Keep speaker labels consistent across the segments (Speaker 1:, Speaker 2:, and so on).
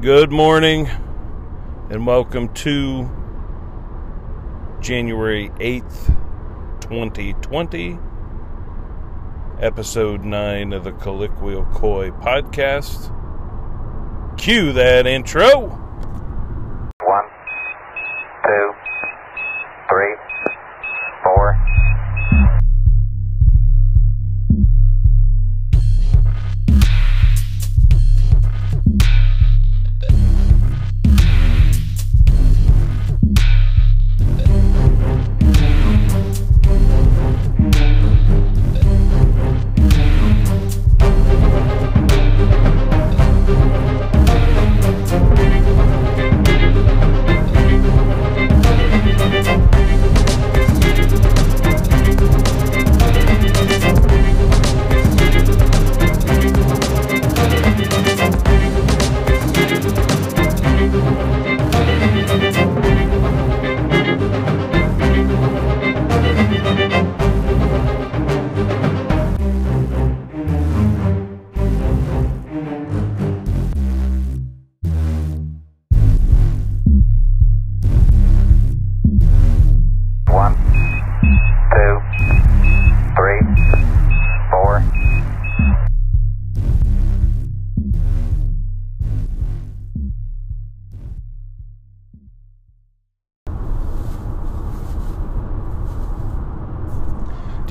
Speaker 1: Good morning and welcome to January 8th, 2020, episode 9 of the Colloquial Koi podcast. Cue that intro.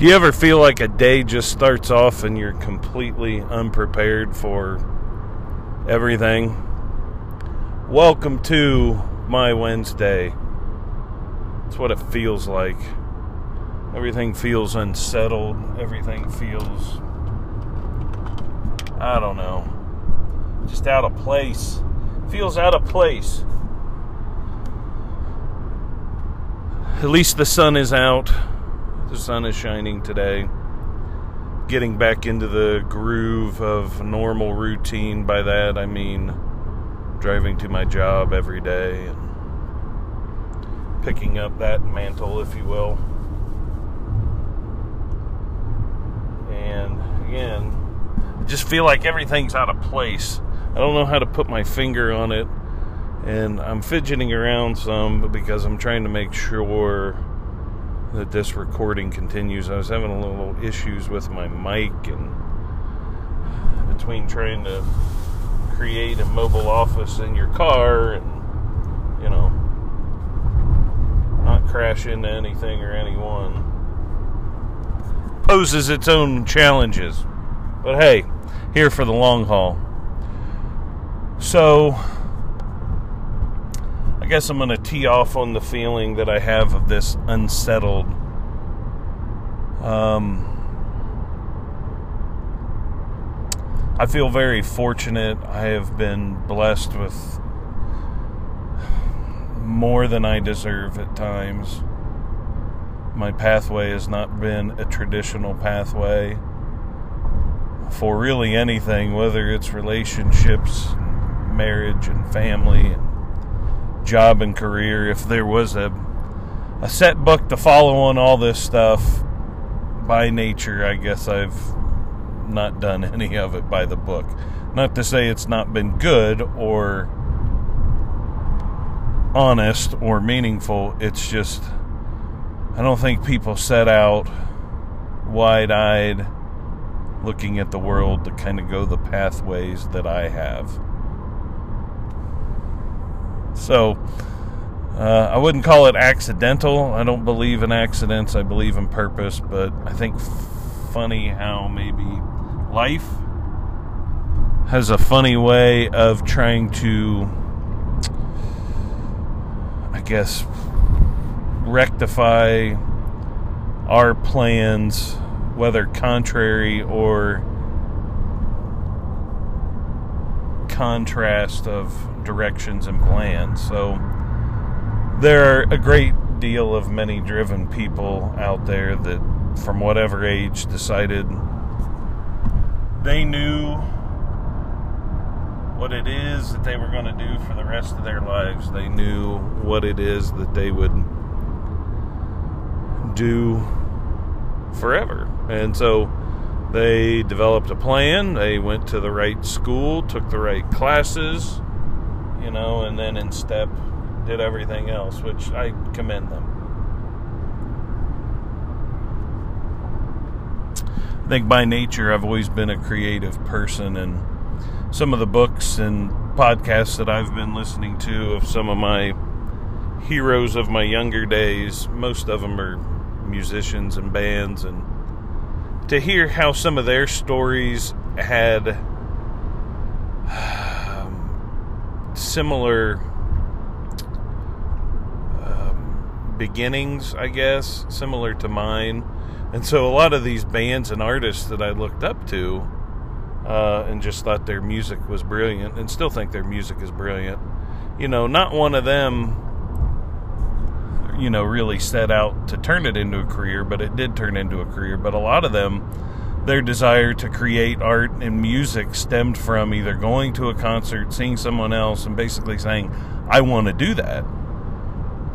Speaker 1: Do you ever feel like a day just starts off and you're completely unprepared for everything? Welcome to my Wednesday. That's what it feels like. Everything feels unsettled. Everything feels. I don't know. Just out of place. Feels out of place. At least the sun is out. The sun is shining today. Getting back into the groove of normal routine. By that, I mean driving to my job every day and picking up that mantle, if you will. And again, I just feel like everything's out of place. I don't know how to put my finger on it. And I'm fidgeting around some because I'm trying to make sure that this recording continues. I was having a little issues with my mic and between trying to create a mobile office in your car and you know not crash into anything or anyone poses its own challenges. But hey, here for the long haul. So guess I'm going to tee off on the feeling that I have of this unsettled. Um, I feel very fortunate. I have been blessed with more than I deserve at times. My pathway has not been a traditional pathway for really anything, whether it's relationships, marriage, and family, job and career. If there was a a set book to follow on all this stuff, by nature, I guess I've not done any of it by the book. Not to say it's not been good or honest or meaningful. It's just, I don't think people set out wide eyed looking at the world to kind of go the pathways that I have. So, uh, I wouldn't call it accidental. I don't believe in accidents. I believe in purpose. But I think funny how maybe life has a funny way of trying to, I guess, rectify our plans, whether contrary or contrast of directions and plans. So there are a great deal of many driven people out there that, from whatever age, decided they knew what it is that they were going to do for the rest of their lives. They knew what it is that they would do forever. And so they developed a plan. They went to the right school, took the right classes, you know, and then in step did everything else, which I commend them. I think by nature I've always been a creative person, and some of the books and podcasts that I've been listening to of some of my heroes of my younger days, most of them are musicians and bands, and to hear how some of their stories had um, similar um, beginnings, I guess, similar to mine. And so a lot of these bands and artists that I looked up to uh, and just thought their music was brilliant and still think their music is brilliant. You know, not one of them you know, really set out to turn it into a career, but it did turn into a career. But a lot of them, their desire to create art and music stemmed from either going to a concert, seeing someone else, and basically saying, I want to do that.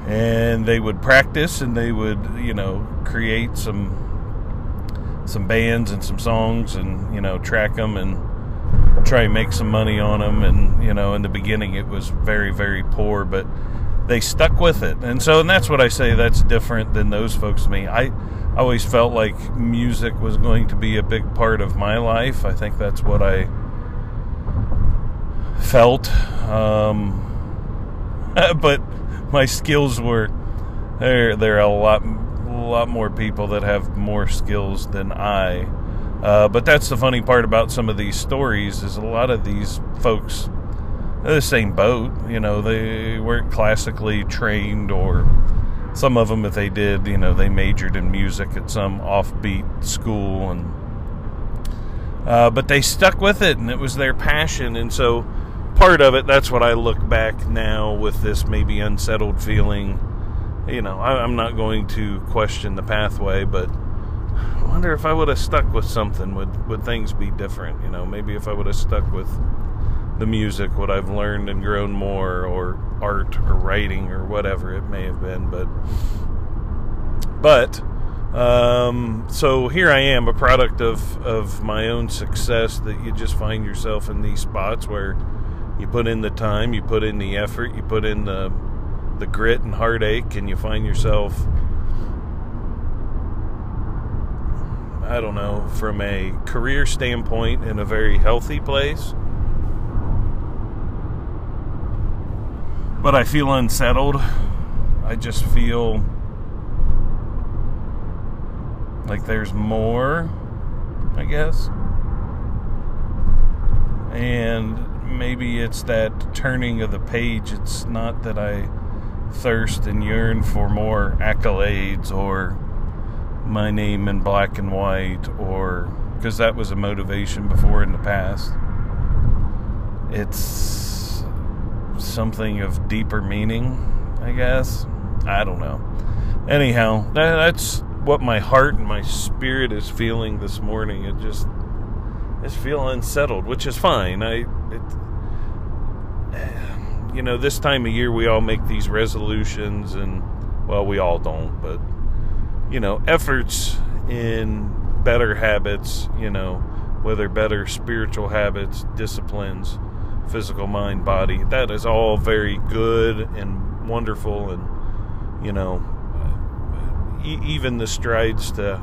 Speaker 1: And they would practice and they would, you know, create some some bands and some songs and, you know, track them and try and make some money on them and, you know, in the beginning it was very very poor, but they stuck with it. And so, and that's what I say that's different than those folks me. I always felt like music was going to be a big part of my life. I think that's what I felt. Um, but my skills were there. There are a lot, lot more people that have more skills than I. Uh, but that's the funny part about some of these stories is a lot of these folks the same boat. You know, they weren't classically trained, or some of them, if they did, you know, they majored in music at some offbeat school, and uh, but they stuck with it, and it was their passion, and so part of it. That's what I look back now with this maybe unsettled feeling. You know, I, I'm not going to question the pathway, but I wonder if I would have stuck with something, would would things be different? You know, maybe if I would have stuck with the music, what I've learned and grown more, or art or writing or whatever it may have been. But, but, um, so here I am, a product of, of my own success that you just find yourself in these spots where you put in the time, you put in the effort, you put in the, the grit and heartache, and you find yourself, I don't know, from a career standpoint in a very healthy place but I feel unsettled. I just feel like there's more, I guess. And maybe it's that turning of the page. It's not that I thirst and yearn for more accolades or my name in black and white or because that was a motivation before in the past. It's something of deeper meaning, I guess. I don't know. Anyhow, that, that's what my heart and my spirit is feeling this morning. It just is feel unsettled, which is fine. I it, you know, this time of year we all make these resolutions and well, we all don't, but you know, efforts in better habits, you know, whether better spiritual habits, disciplines, physical mind body that is all very good and wonderful and you know e- even the strides to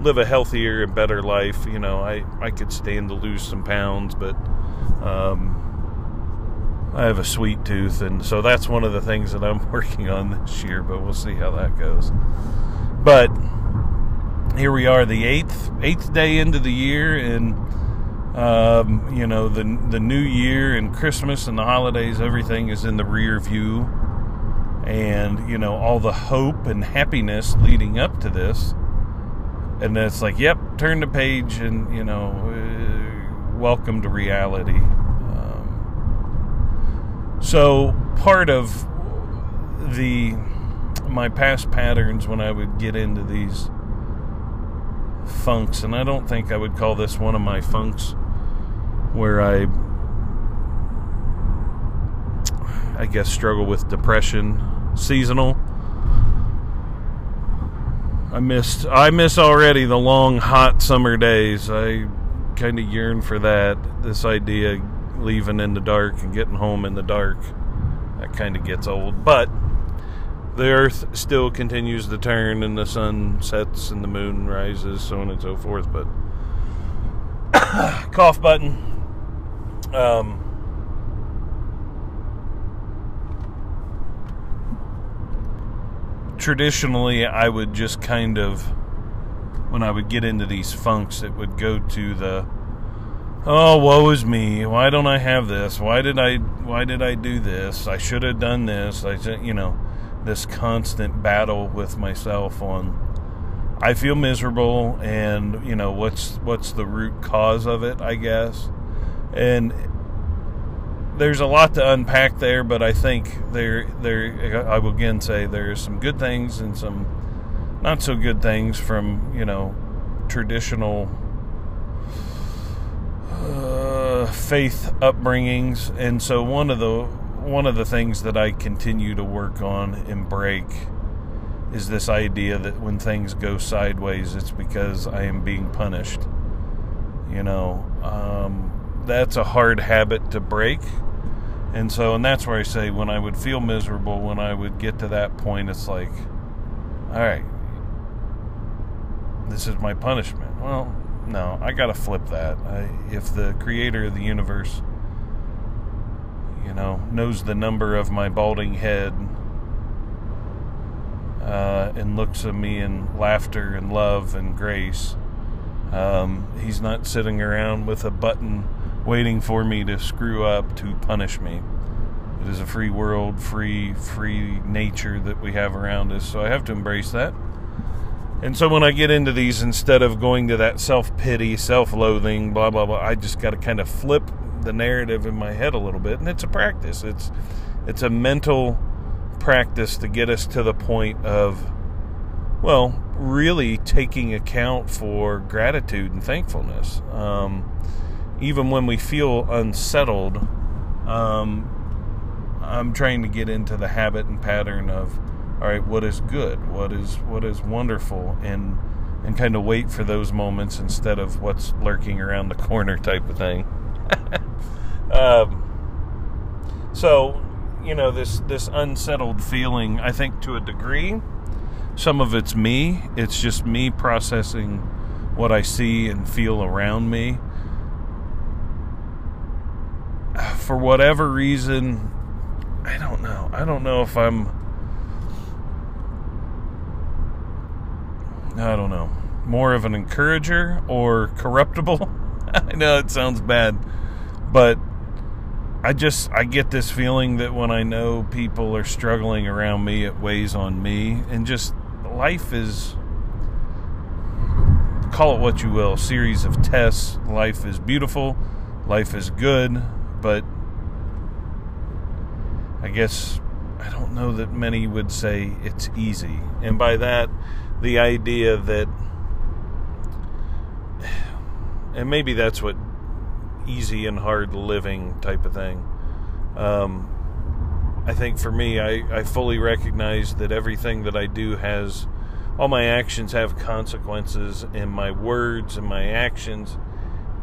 Speaker 1: live a healthier and better life you know i i could stand to lose some pounds but um I have a sweet tooth, and so that's one of the things that I'm working on this year. But we'll see how that goes. But here we are, the eighth eighth day into the year, and um, you know, the the New Year and Christmas and the holidays, everything is in the rear view, and you know all the hope and happiness leading up to this, and then it's like, yep, turn the page, and you know, uh, welcome to reality. Um, so part of the my past patterns when I would get into these funks, and I don't think I would call this one of my funks where I I guess struggle with depression, seasonal. I missed I miss already the long hot summer days. I kind of yearn for that. This idea leaving in the dark and getting home in the dark. That kind of gets old. But the earth still continues to turn and the sun sets and the moon rises, so on and so forth. But cough button. Um, traditionally, I would just kind of, when I would get into these funks, it would go to the, oh, woe is me. Why don't I have this? Why did I? Why did I do this? I should have done this. I, said, you know, this constant battle with myself on. I feel miserable, and you know what's what's the root cause of it? I guess, and there's a lot to unpack there, but I think there there I will again say there's some good things and some not so good things from you know traditional uh, faith upbringings, and so one of the one of the things that I continue to work on and break is this idea that when things go sideways, it's because I am being punished. You know, um, that's a hard habit to break and so, and that's where I say when I would feel miserable, when I would get to that point, it's like, all right, this is my punishment. Well, no, I got to flip that. I, if the creator of the universe, you know, knows the number of my balding head uh, and looks at me in laughter and love and grace, um, he's not sitting around with a button waiting for me to screw up to punish me. It is a free world, free, free nature that we have around us. So I have to embrace that. And so when I get into these, instead of going to that self pity, self loathing, blah, blah, blah, I just got to kind of flip the narrative in my head a little bit. And it's a practice, it's, it's a mental practice to get us to the point of, well, really taking account for gratitude and thankfulness. Um, even when we feel unsettled, um, I'm trying to get into the habit and pattern of, all right, what is good, what is what is wonderful, and and kind of wait for those moments instead of what's lurking around the corner type of thing. um, so, you know, this this unsettled feeling, I think to a degree, some of it's me. It's just me processing what I see and feel around me for whatever reason, I don't know. I don't know if I'm. I don't know. More of an encourager or corruptible. I know it sounds bad, but I just I get this feeling that when I know people are struggling around me, it weighs on me, and just life is call it what you will, series of tests. Life is beautiful, life is good, but I guess I don't know that many would say it's easy. And by that, the idea that, and maybe that's what easy and hard living type of thing. Um, I think for me, I, I fully recognize that everything that I do has, all my actions have consequences, and my words and my actions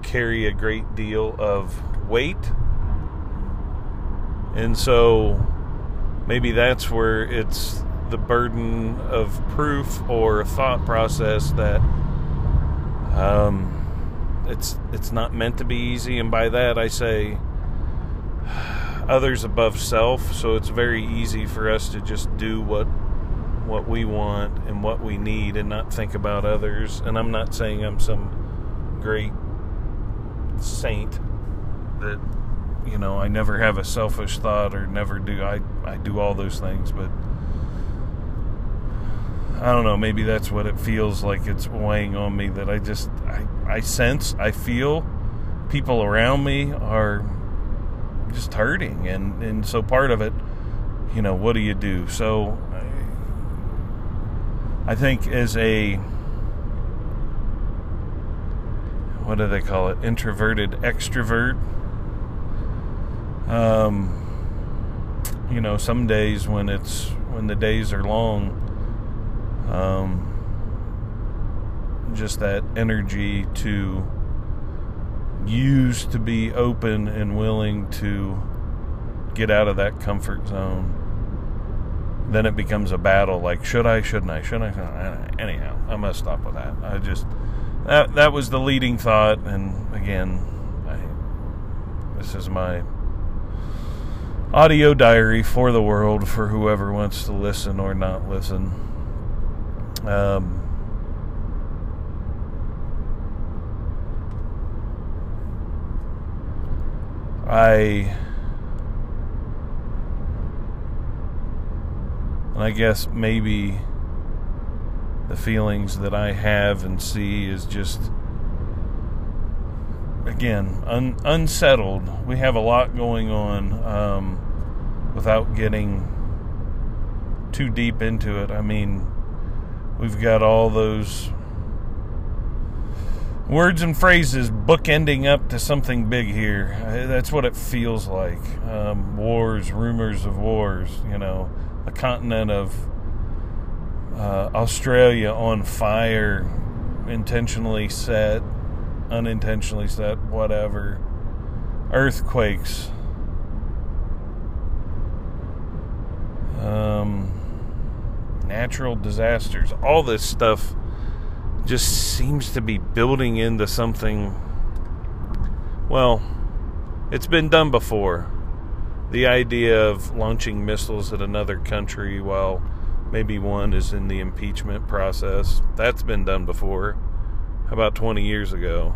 Speaker 1: carry a great deal of weight and so maybe that's where it's the burden of proof or a thought process that um, it's it's not meant to be easy. And by that I say others above self. So it's very easy for us to just do what what we want and what we need and not think about others. And I'm not saying I'm some great saint that you know, I never have a selfish thought or never do. I, I do all those things, but I don't know. Maybe that's what it feels like it's weighing on me that I just, I, I sense, I feel people around me are just hurting. And, and so part of it, you know, what do you do? So I, I think as a, what do they call it? Introverted extrovert um, you know, some days when it's when the days are long, um, just that energy to use to be open and willing to get out of that comfort zone, then it becomes a battle. Like, should I? Shouldn't I? Shouldn't I? Anyhow, I'm gonna stop with that. I just that that was the leading thought, and again, I, this is my audio diary for the world for whoever wants to listen or not listen. Um, I and I guess maybe the feelings that I have and see is just again un, unsettled. We have a lot going on um, without getting too deep into it. I mean, we've got all those words and phrases bookending up to something big here. That's what it feels like. Um, wars, rumors of wars, you know, the continent of uh, Australia on fire, intentionally set, unintentionally set, whatever. Earthquakes. Um, natural disasters. All this stuff just seems to be building into something. Well, it's been done before. The idea of launching missiles at another country while maybe one is in the impeachment process, that's been done before. About 20 years ago.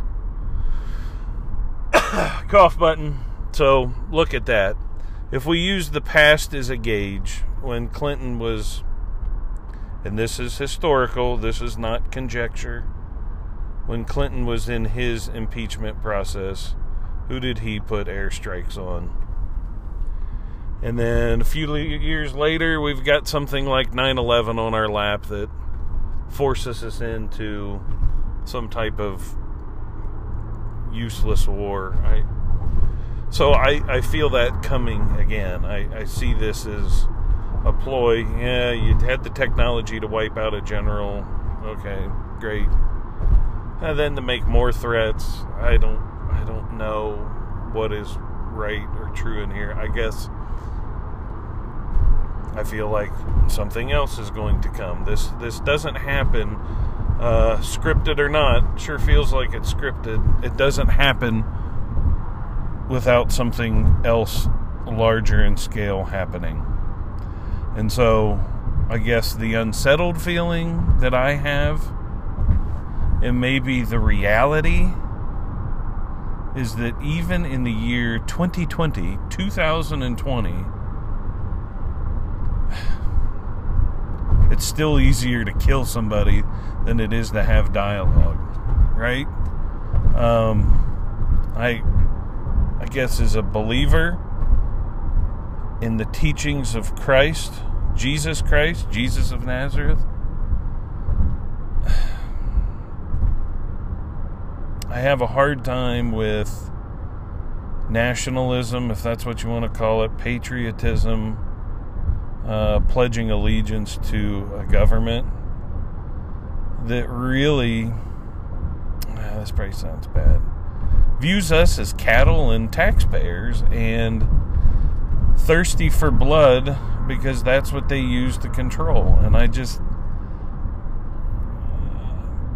Speaker 1: Cough button. So look at that. If we use the past as a gauge, when Clinton was and this is historical, this is not conjecture. When Clinton was in his impeachment process, who did he put airstrikes on? And then a few years later, we've got something like 9 11 on our lap that forces us into some type of useless war. So I, I feel that coming again. I, I see this as a ploy. Yeah, you had the technology to wipe out a general. Okay, great. And then to make more threats, I don't I don't know what is right or true in here. I guess I feel like something else is going to come. This this doesn't happen uh, scripted or not. Sure feels like it's scripted. It doesn't happen without something else larger in scale happening. And so I guess the unsettled feeling that I have, and maybe the reality, is that even in the year 2020, 2020, it's still easier to kill somebody than it is to have dialogue, right? Um, I, I guess, is a believer in the teachings of Christ, Jesus Christ, Jesus of Nazareth. I have a hard time with nationalism, if that's what you want to call it, patriotism, uh, pledging allegiance to a government that really, uh, this probably sounds bad, views us as cattle and taxpayers and thirsty for blood because that's what they use to control. And I just.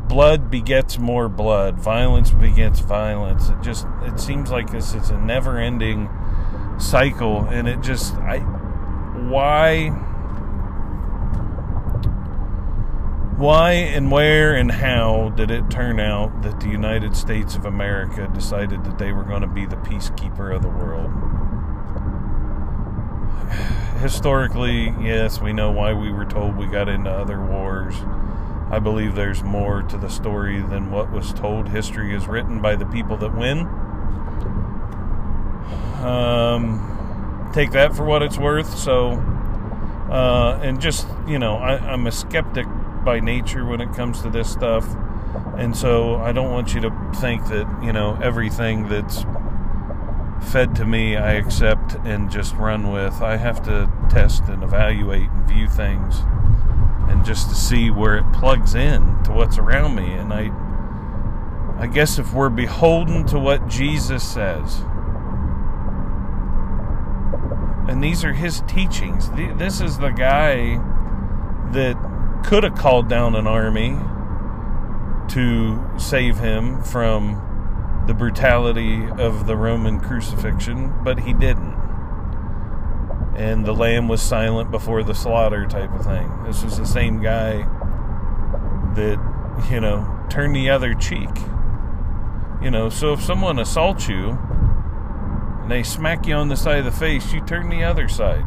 Speaker 1: Blood begets more blood. Violence begets violence. It just. It seems like this is a never ending cycle. And it just. I. Why. Why and where and how did it turn out that the United States of America decided that they were going to be the peacekeeper of the world? historically, yes, we know why we were told we got into other wars. I believe there's more to the story than what was told. History is written by the people that win. Um, take that for what it's worth. So, uh, and just, you know, I, I'm a skeptic by nature when it comes to this stuff. And so I don't want you to think that, you know, everything that's fed to me, I accept and just run with. I have to test and evaluate and view things and just to see where it plugs in to what's around me. And I, I guess if we're beholden to what Jesus says, and these are his teachings, this is the guy that could have called down an army to save him from the brutality of the Roman crucifixion, but he didn't. And the lamb was silent before the slaughter, type of thing. This was the same guy that, you know, turned the other cheek. You know, so if someone assaults you and they smack you on the side of the face, you turn the other side.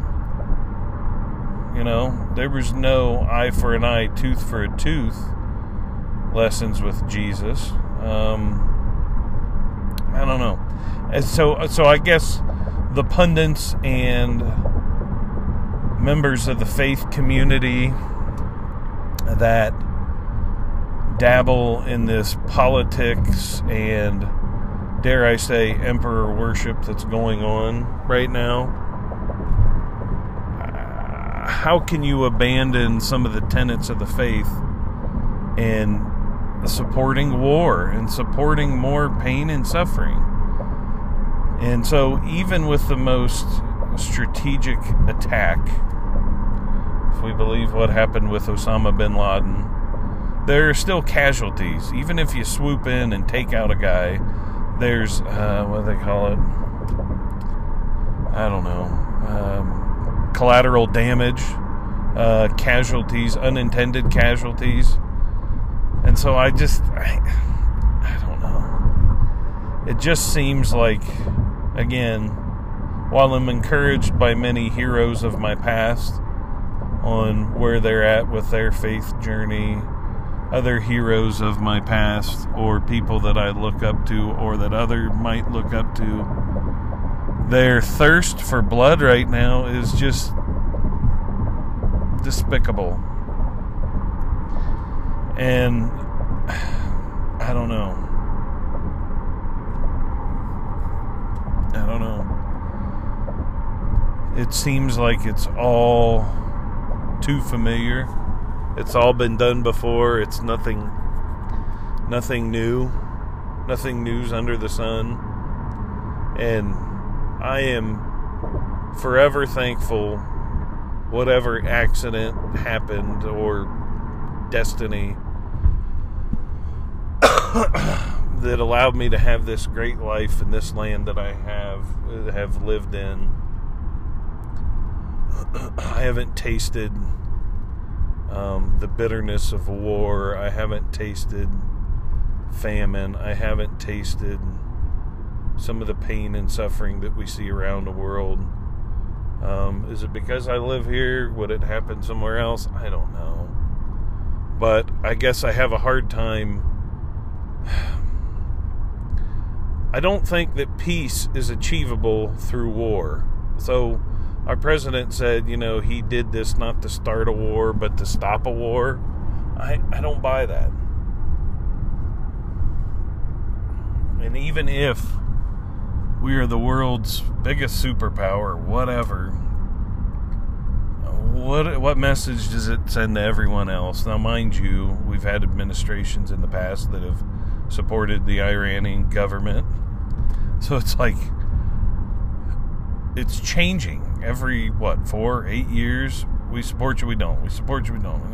Speaker 1: You know, there was no eye for an eye, tooth for a tooth lessons with Jesus. Um, I don't know. And so, so I guess the pundits and members of the faith community that dabble in this politics and dare I say emperor worship that's going on right now uh, how can you abandon some of the tenets of the faith and supporting war and supporting more pain and suffering. And so, even with the most strategic attack, if we believe what happened with Osama bin Laden, there are still casualties. Even if you swoop in and take out a guy, there's, uh, what do they call it? I don't know. Um, collateral damage, uh, casualties, unintended casualties. And so I just, I, I don't know. It just seems like, again, while I'm encouraged by many heroes of my past on where they're at with their faith journey, other heroes of my past, or people that I look up to, or that other might look up to, their thirst for blood right now is just despicable and I don't know. I don't know. It seems like it's all too familiar. It's all been done before. It's nothing nothing new. Nothing news under the sun. And I am forever thankful whatever accident happened or destiny that allowed me to have this great life in this land that I have have lived in. I haven't tasted um, the bitterness of war. I haven't tasted famine. I haven't tasted some of the pain and suffering that we see around the world. Um, is it because I live here? Would it happen somewhere else? I don't know. But I guess I have a hard time I don't think that peace is achievable through war. So, our president said, you know, he did this not to start a war, but to stop a war. I, I don't buy that. And even if we are the world's biggest superpower, whatever, what what message does it send to everyone else? Now, mind you, we've had administrations in the past that have supported the Iranian government. So it's like it's changing every what four, eight years. We support you, we don't. We support you, we don't.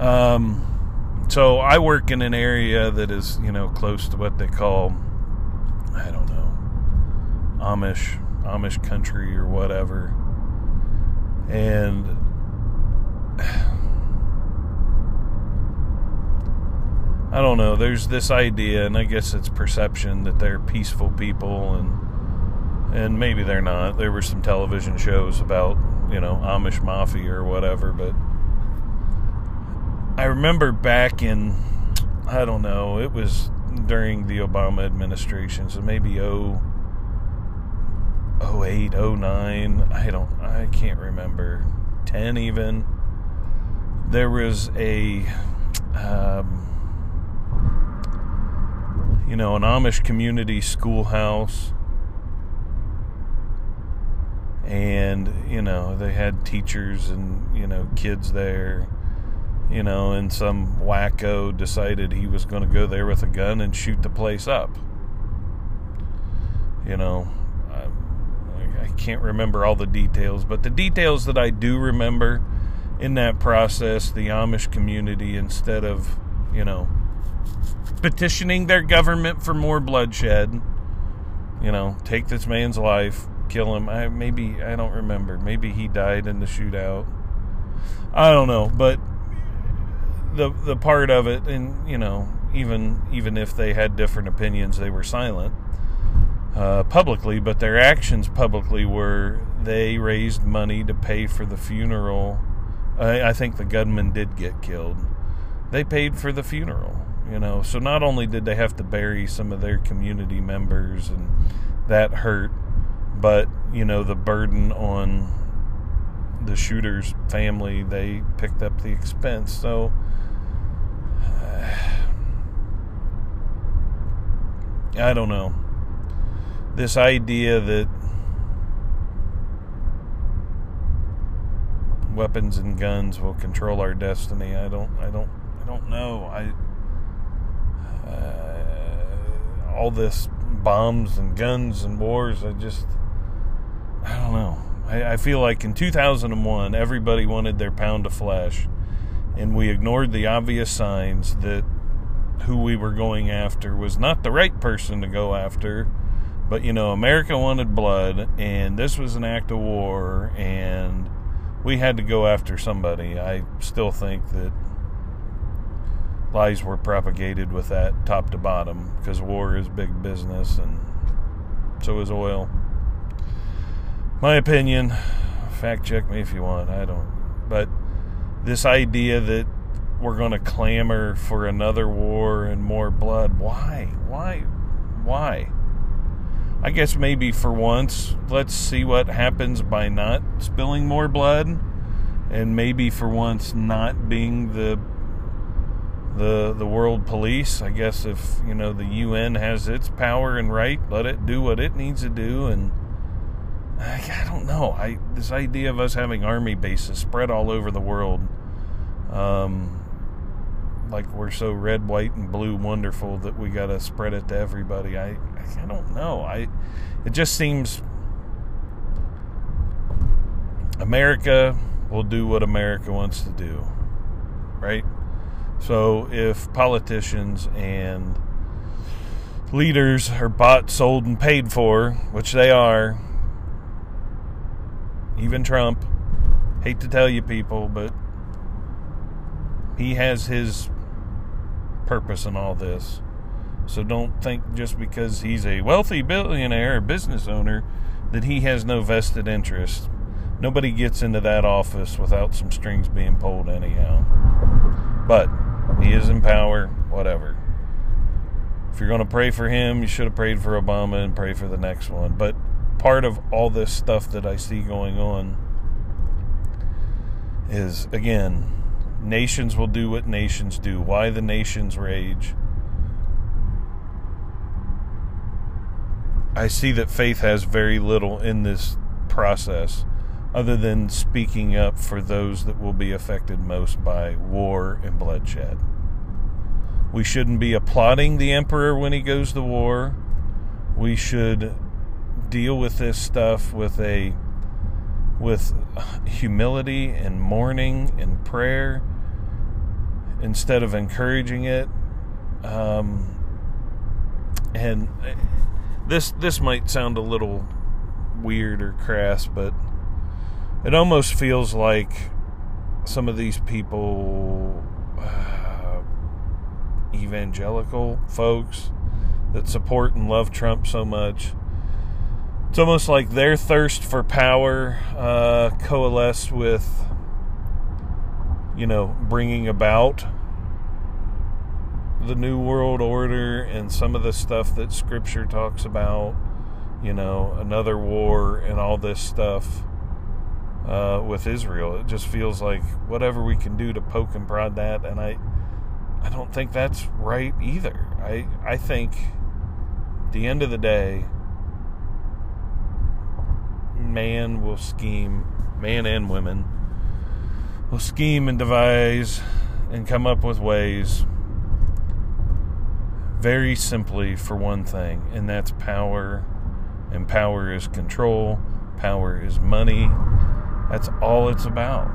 Speaker 1: Um, so I work in an area that is you know close to what they call I don't know Amish Amish country or whatever, and I don't know. There's this idea, and I guess it's perception that they're peaceful people, and and maybe they're not. There were some television shows about you know Amish mafia or whatever, but I remember back in I don't know. It was during the Obama administration, so maybe oh. 08, 09, I don't, I can't remember, 10 even. There was a, um, you know, an Amish community schoolhouse. And, you know, they had teachers and, you know, kids there. You know, and some wacko decided he was going to go there with a gun and shoot the place up. You know, I, I can't remember all the details, but the details that I do remember in that process, the Amish community, instead of, you know, petitioning their government for more bloodshed, you know, take this man's life, kill him. I, maybe, I don't remember. Maybe he died in the shootout. I don't know, but the the part of it, and you know, even even if they had different opinions, they were silent uh, publicly. But their actions publicly were they raised money to pay for the funeral. I, I think the gunman did get killed. They paid for the funeral, you know. So not only did they have to bury some of their community members, and that hurt, but you know the burden on the shooter's family, they picked up the expense. So, I don't know. This idea that weapons and guns will control our destiny. I don't. I don't. I don't know. I. Uh, all this bombs and guns and wars. I just. I don't know. I, I feel like in 2001, everybody wanted their pound of flesh, and we ignored the obvious signs that who we were going after was not the right person to go after. But, you know, America wanted blood, and this was an act of war, and we had to go after somebody. I still think that lies were propagated with that top to bottom because war is big business, and so is oil my opinion. Fact check me if you want. I don't. But this idea that we're going to clamor for another war and more blood. Why? Why? Why? I guess maybe for once, let's see what happens by not spilling more blood and maybe for once not being the the the world police. I guess if, you know, the UN has its power and right, let it do what it needs to do and I don't know. I this idea of us having army bases spread all over the world, um, like we're so red, white, and blue wonderful that we got to spread it to everybody. I I don't know. I it just seems America will do what America wants to do, right? So if politicians and leaders are bought, sold, and paid for, which they are, even Trump. Hate to tell you people, but he has his purpose in all this. So don't think just because he's a wealthy billionaire or business owner that he has no vested interest. Nobody gets into that office without some strings being pulled, anyhow. But he is in power, whatever. If you're going to pray for him, you should have prayed for Obama and pray for the next one. But part of all this stuff that I see going on is again, nations will do what nations do. Why the nations rage? I see that faith has very little in this process other than speaking up for those that will be affected most by war and bloodshed. We shouldn't be applauding the emperor when he goes to war. We should deal with this stuff with a with humility and mourning and prayer instead of encouraging it. Um, and this this might sound a little weird or crass but it almost feels like some of these people uh, evangelical folks that support and love Trump so much it's almost like their thirst for power uh, coalesced with, you know, bringing about the New World Order and some of the stuff that Scripture talks about, you know, another war and all this stuff uh, with Israel. It just feels like whatever we can do to poke and prod that, and I, I don't think that's right either. I, I think, the end of the day, man will scheme, man and women will scheme and devise and come up with ways very simply for one thing, and that's power. And power is control, power is money. That's all it's about.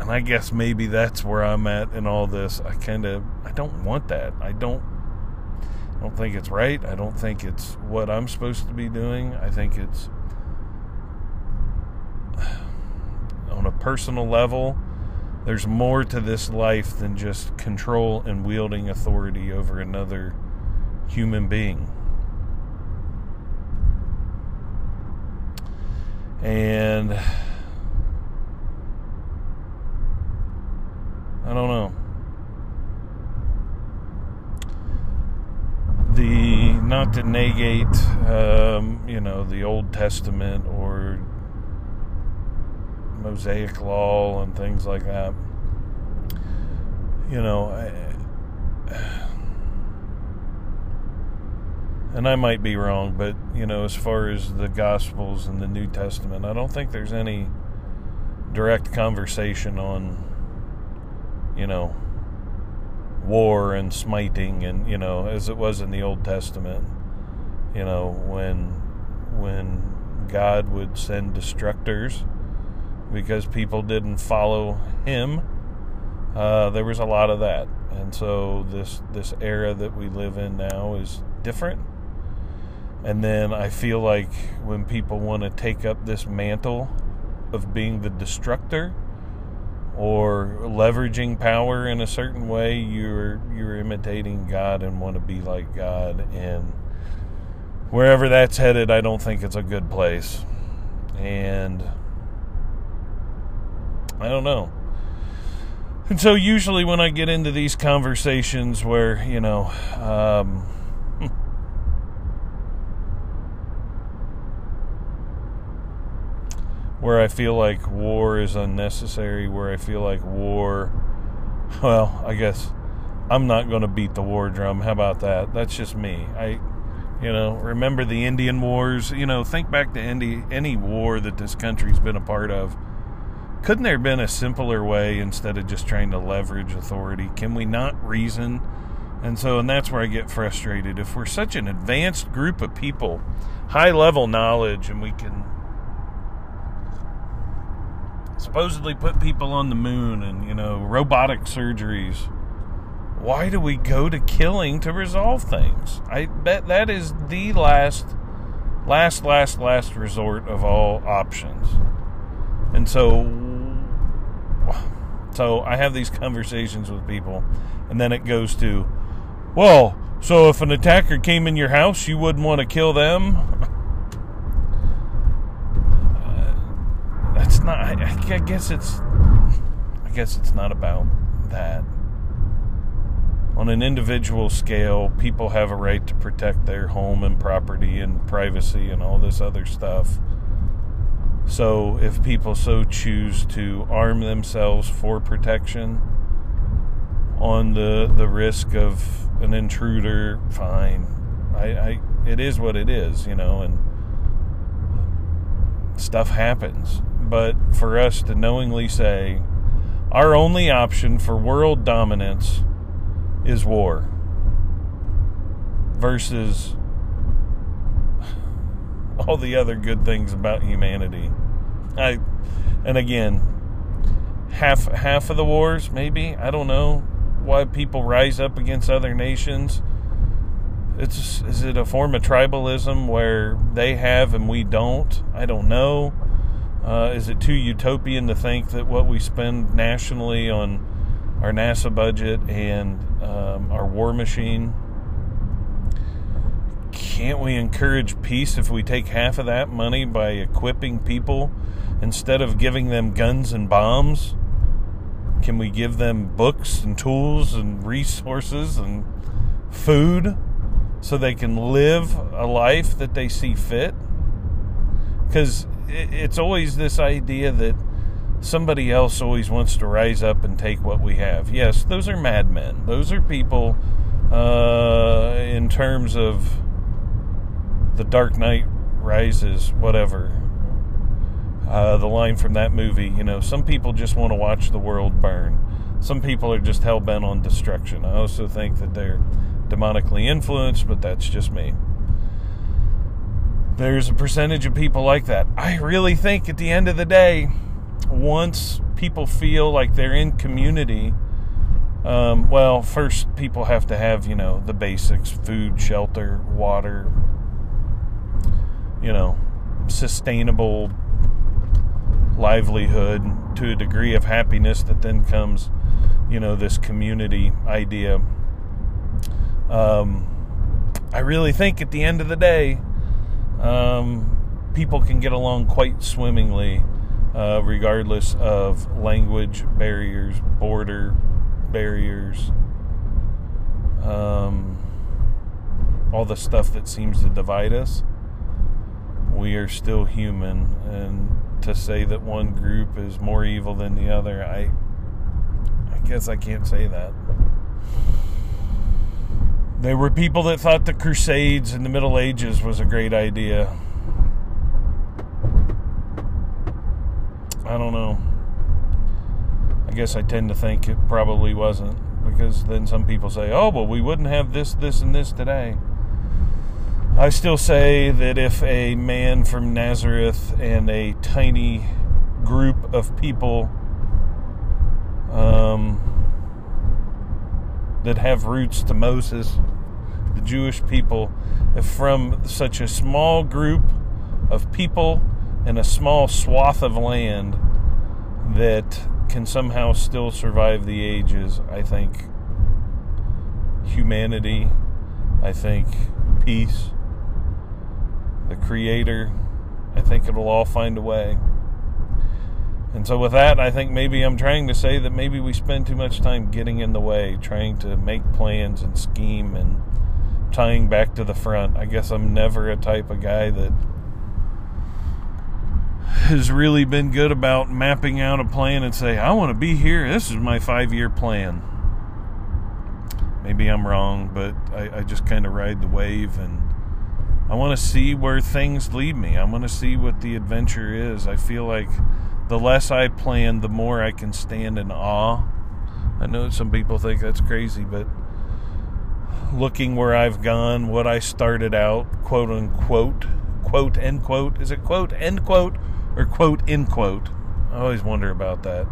Speaker 1: And I guess maybe that's where I'm at in all this. I kind of I don't want that. I don't I don't think it's right. I don't think it's what I'm supposed to be doing. I think it's on a personal level there's more to this life than just control and wielding authority over another human being. And I don't know. The not to negate, um, you know, the Old Testament or Mosaic law and things like that. You know, I, and I might be wrong, but you know, as far as the Gospels and the New Testament, I don't think there's any direct conversation on, you know, war and smiting, and you know, as it was in the Old Testament. You know, when when God would send destructors because people didn't follow him. Uh, there was a lot of that, and so this this era that we live in now is different. And then I feel like when people want to take up this mantle of being the destructor or leveraging power in a certain way, you're you're imitating God and want to be like God and wherever that's headed, I don't think it's a good place. And I don't know. And so, usually, when I get into these conversations where, you know, um, where I feel like war is unnecessary, where I feel like war, well, I guess I'm not going to beat the war drum. How about that? That's just me. I, you know, remember the Indian wars. You know, think back to any any war that this country's been a part of couldn't there have been a simpler way instead of just trying to leverage authority? Can we not reason? And so, and that's where I get frustrated. If we're such an advanced group of people, high level knowledge, and we can supposedly put people on the moon and, you know, robotic surgeries, why do we go to killing to resolve things? I bet that is the last, last, last, last resort of all options. And so so I have these conversations with people, and then it goes to, well, so if an attacker came in your house, you wouldn't want to kill them? That's not. I, I guess it's. I guess it's not about that. On an individual scale, people have a right to protect their home and property and privacy and all this other stuff. So, if people so choose to arm themselves for protection on the the risk of an intruder, fine. I, I it is what it is, you know, and stuff happens. But for us to knowingly say our only option for world dominance is war versus all the other good things about humanity. I and again, half half of the wars maybe, I don't know why people rise up against other nations. It's is it a form of tribalism where they have and we don't? I don't know. Uh, is it too utopian to think that what we spend nationally on our NASA budget and um, our war machine can't we encourage peace if we take half of that money by equipping people instead of giving them guns and bombs? Can we give them books and tools and resources and food so they can live a life that they see fit? Because it's always this idea that somebody else always wants to rise up and take what we have. Yes, those are madmen. Those are people uh, in terms of the Dark Knight Rises, whatever. Uh, the line from that movie, you know, some people just want to watch the world burn. Some people are just hell bent on destruction. I also think that they're demonically influenced, but that's just me. There's a percentage of people like that. I really think at the end of the day, once people feel like they're in community, um, well, first people have to have, you know, the basics food, shelter, water, you know, sustainable livelihood to a degree of happiness that then comes, you know, this community idea. Um, I really think at the end of the day, um, people can get along quite swimmingly, uh, regardless of language barriers, border barriers, um, all the stuff that seems to divide us. We are still human, and to say that one group is more evil than the other, I, I guess I can't say that. There were people that thought the Crusades in the Middle Ages was a great idea. I don't know. I guess I tend to think it probably wasn't because then some people say, "Oh, well, we wouldn't have this, this, and this today." I still say that if a man from Nazareth and a tiny group of people um, that have roots to Moses, Jewish people, from such a small group of people in a small swath of land that can somehow still survive the ages, I think humanity, I think peace, the Creator, I think it'll all find a way. And so, with that, I think maybe I'm trying to say that maybe we spend too much time getting in the way, trying to make plans and scheme and tying back to the front. I guess I'm never a type of guy that has really been good about mapping out a plan and say, I want to be here. This is my five year plan. Maybe I'm wrong, but I, I just kind of ride the wave and I want to see where things lead me. I want to see what the adventure is. I feel like the less I plan, the more I can stand in awe. I know some people think that's crazy, but looking where I've gone, what I started out, quote unquote, quote end quote, is it quote end quote or quote end quote? I always wonder about that.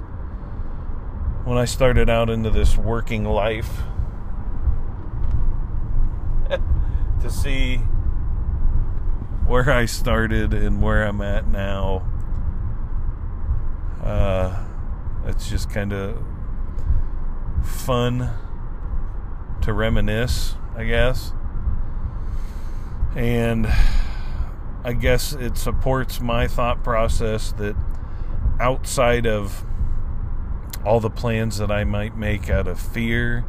Speaker 1: When I started out into this working life, to see where I started and where I'm at now, uh, it's just kind of fun to reminisce, I guess. And I guess it supports my thought process that outside of all the plans that I might make out of fear,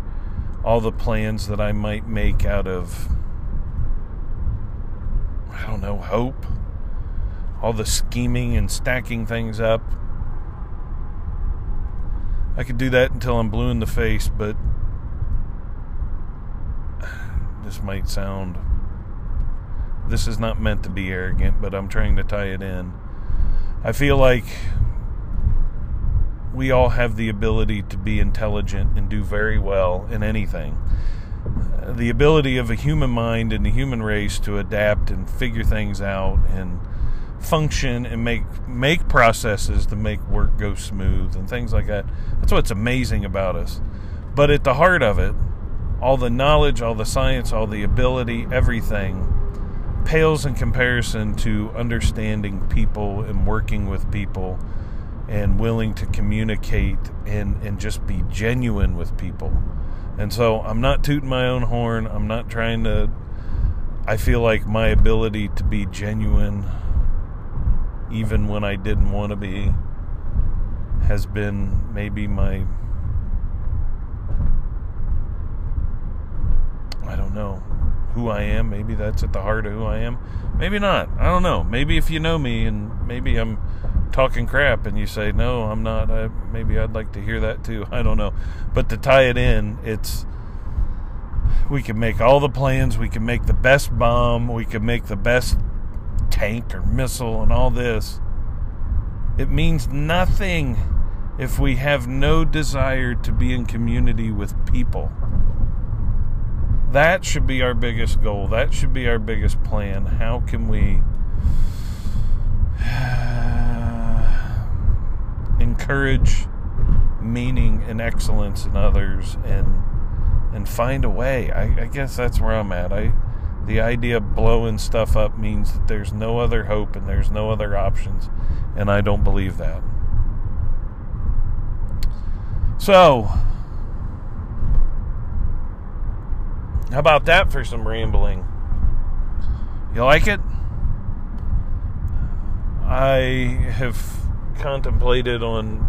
Speaker 1: all the plans that I might make out of, I don't know, hope, all the scheming and stacking things up. I could do that until I'm blue in the face, but this might sound. This is not meant to be arrogant, but I'm trying to tie it in. I feel like we all have the ability to be intelligent and do very well in anything. The ability of a human mind and the human race to adapt and figure things out and function and make make processes to make work go smooth and things like that. That's what's amazing about us. But at the heart of it, all the knowledge, all the science, all the ability, everything pales in comparison to understanding people and working with people and willing to communicate and, and just be genuine with people. And so I'm not tooting my own horn. I'm not trying to. I feel like my ability to be genuine, even when I didn't want to be, has been maybe my. I don't know who I am. Maybe that's at the heart of who I am. Maybe not. I don't know. Maybe if you know me and maybe I'm talking crap and you say no i'm not I, maybe i'd like to hear that too i don't know but to tie it in it's we can make all the plans we can make the best bomb we can make the best tank or missile and all this It means nothing if we have no desire to be in community with people. That should be our biggest goal. That should be our biggest plan. How can we encourage meaning and excellence in others and and find a way. I, I, guess that's where I'm at. I the idea of blowing stuff up means that there's no other hope and there's no other options, and I don't believe that. So, how about that for some rambling? You like it? I have contemplated on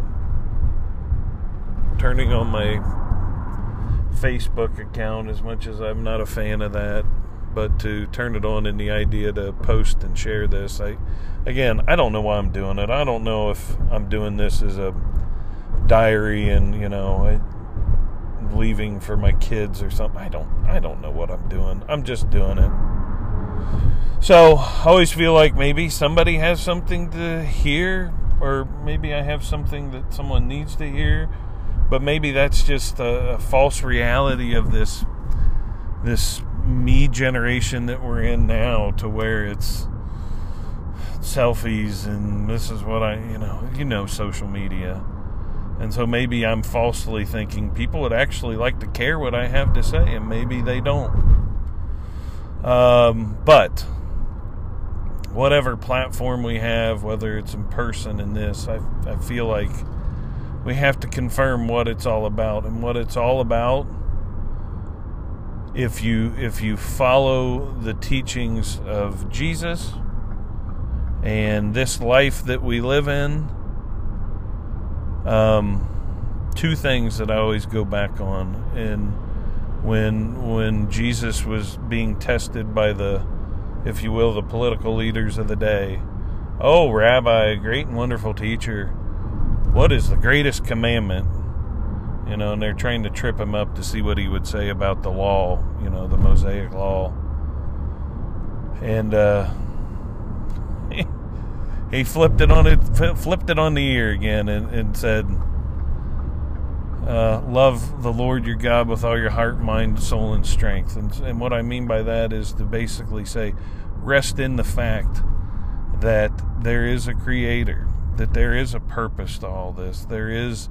Speaker 1: turning on my Facebook account as much as I'm not a fan of that, but to turn it on in the idea to post and share this. I again, I don't know why I'm doing it. I don't know if I'm doing this as a diary and you know leaving for my kids or something. I don't I don't know what I'm doing. I'm just doing it. So I always feel like maybe somebody has something to hear, or maybe I have something that someone needs to hear, but maybe that's just a, a false reality of this this me generation that we're in now, to where it's selfies and this is what I you know you know social media and so maybe I'm falsely thinking people would actually like to care what I have to say, and maybe they don't. Um, but whatever platform we have, whether it's in person in this, I, I feel like we have to confirm what it's all about. And what it's all about, if you if you follow the teachings of Jesus and this life that we live in, um, two things that I always go back on, and when when Jesus was being tested by the, if you will, the political leaders of the day. Oh, Rabbi, great and wonderful teacher, what is the greatest commandment? You know, and they're trying to trip him up to see what he would say about the law, you know, the Mosaic law. And uh, he flipped it on it, flipped it on the ear again, and, and said, uh, "Love the Lord your God with all your heart, mind, soul, and strength." And, and what I mean by that is to basically say, rest in the fact that there is a Creator, that there is a purpose to all this, there is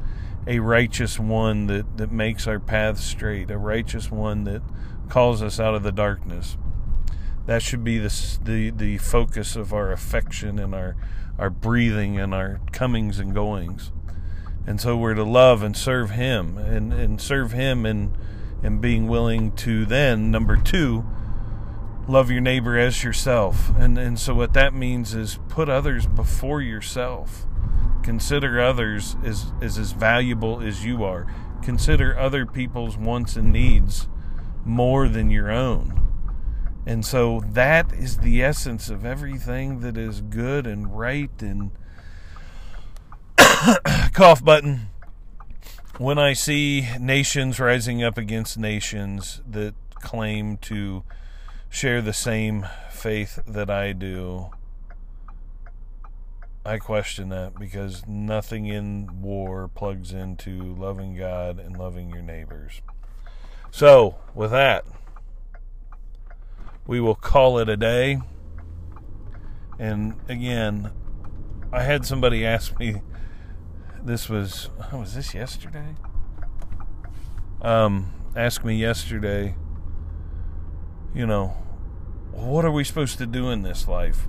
Speaker 1: a righteous one that, that makes our path straight, a righteous one that calls us out of the darkness that should be the, the the focus of our affection and our our breathing and our comings and goings. And so we're to love and serve him and, and serve him and and being willing to then number two love your neighbor as yourself. And and so what that means is put others before yourself. Consider others as, as as valuable as you are. Consider other people's wants and needs more than your own and so that is the essence of everything that is good and right and cough button. When I see nations rising up against nations that claim to share the same faith that I do, I question that because nothing in war plugs into loving God and loving your neighbors. So, with that, we will call it a day. And again, I had somebody ask me. This was oh, was this yesterday? Um, asked me yesterday. You know, what are we supposed to do in this life?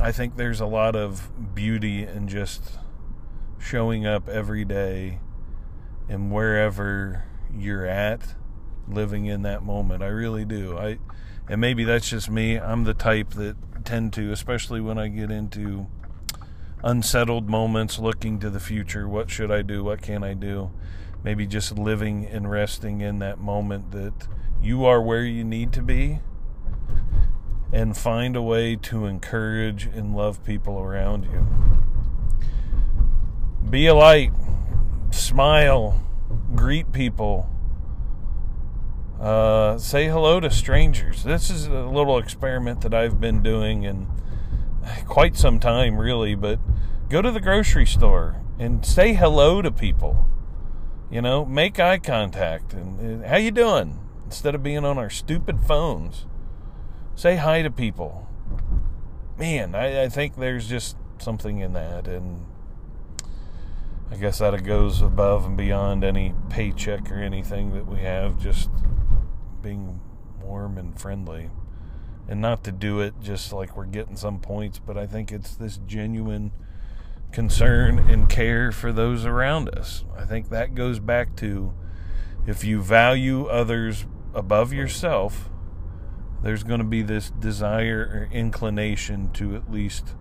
Speaker 1: I think there's a lot of beauty in just showing up every day and wherever you're at living in that moment. I really do. I and maybe that's just me. I'm the type that tend to, especially when I get into unsettled moments, looking to the future. What should I do? What can I do? Maybe just living and resting in that moment that you are where you need to be and find a way to encourage and love people around you. Be a light, smile, greet people uh, say hello to strangers. This is a little experiment that I've been doing in quite some time, really, but go to the grocery store and say hello to people. You know, make eye contact and how you doing instead of being on our stupid phones. Say hi to people. Man, I, I think there's just something in that, and I guess that goes above and beyond any paycheck or anything that we have. Just being warm and friendly and not to do it just like we're getting some points, but I think it's this genuine concern and care for those around us. I think that goes back to if you value others above yourself, there's going to be this desire or inclination to at least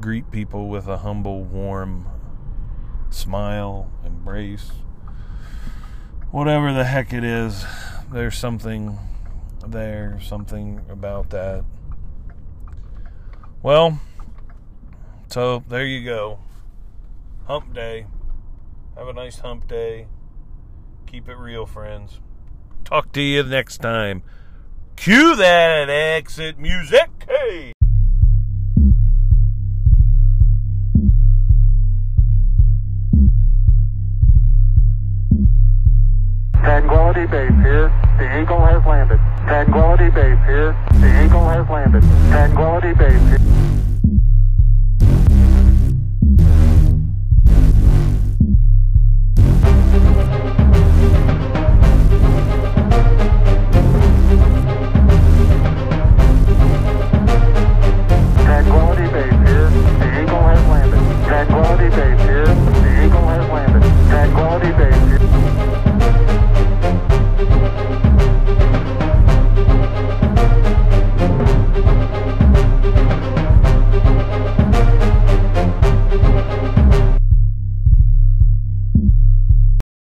Speaker 1: greet people with a humble, warm smile, embrace, whatever the heck it is. There's something there, something about that. Well, so there you go. Hump day. Have a nice hump day. Keep it real, friends. Talk to you next time. Cue that exit music. Hey.
Speaker 2: Tranquility Base here. The Eagle has landed. Tranquility Base here. The Eagle has landed. Tranquility Base here.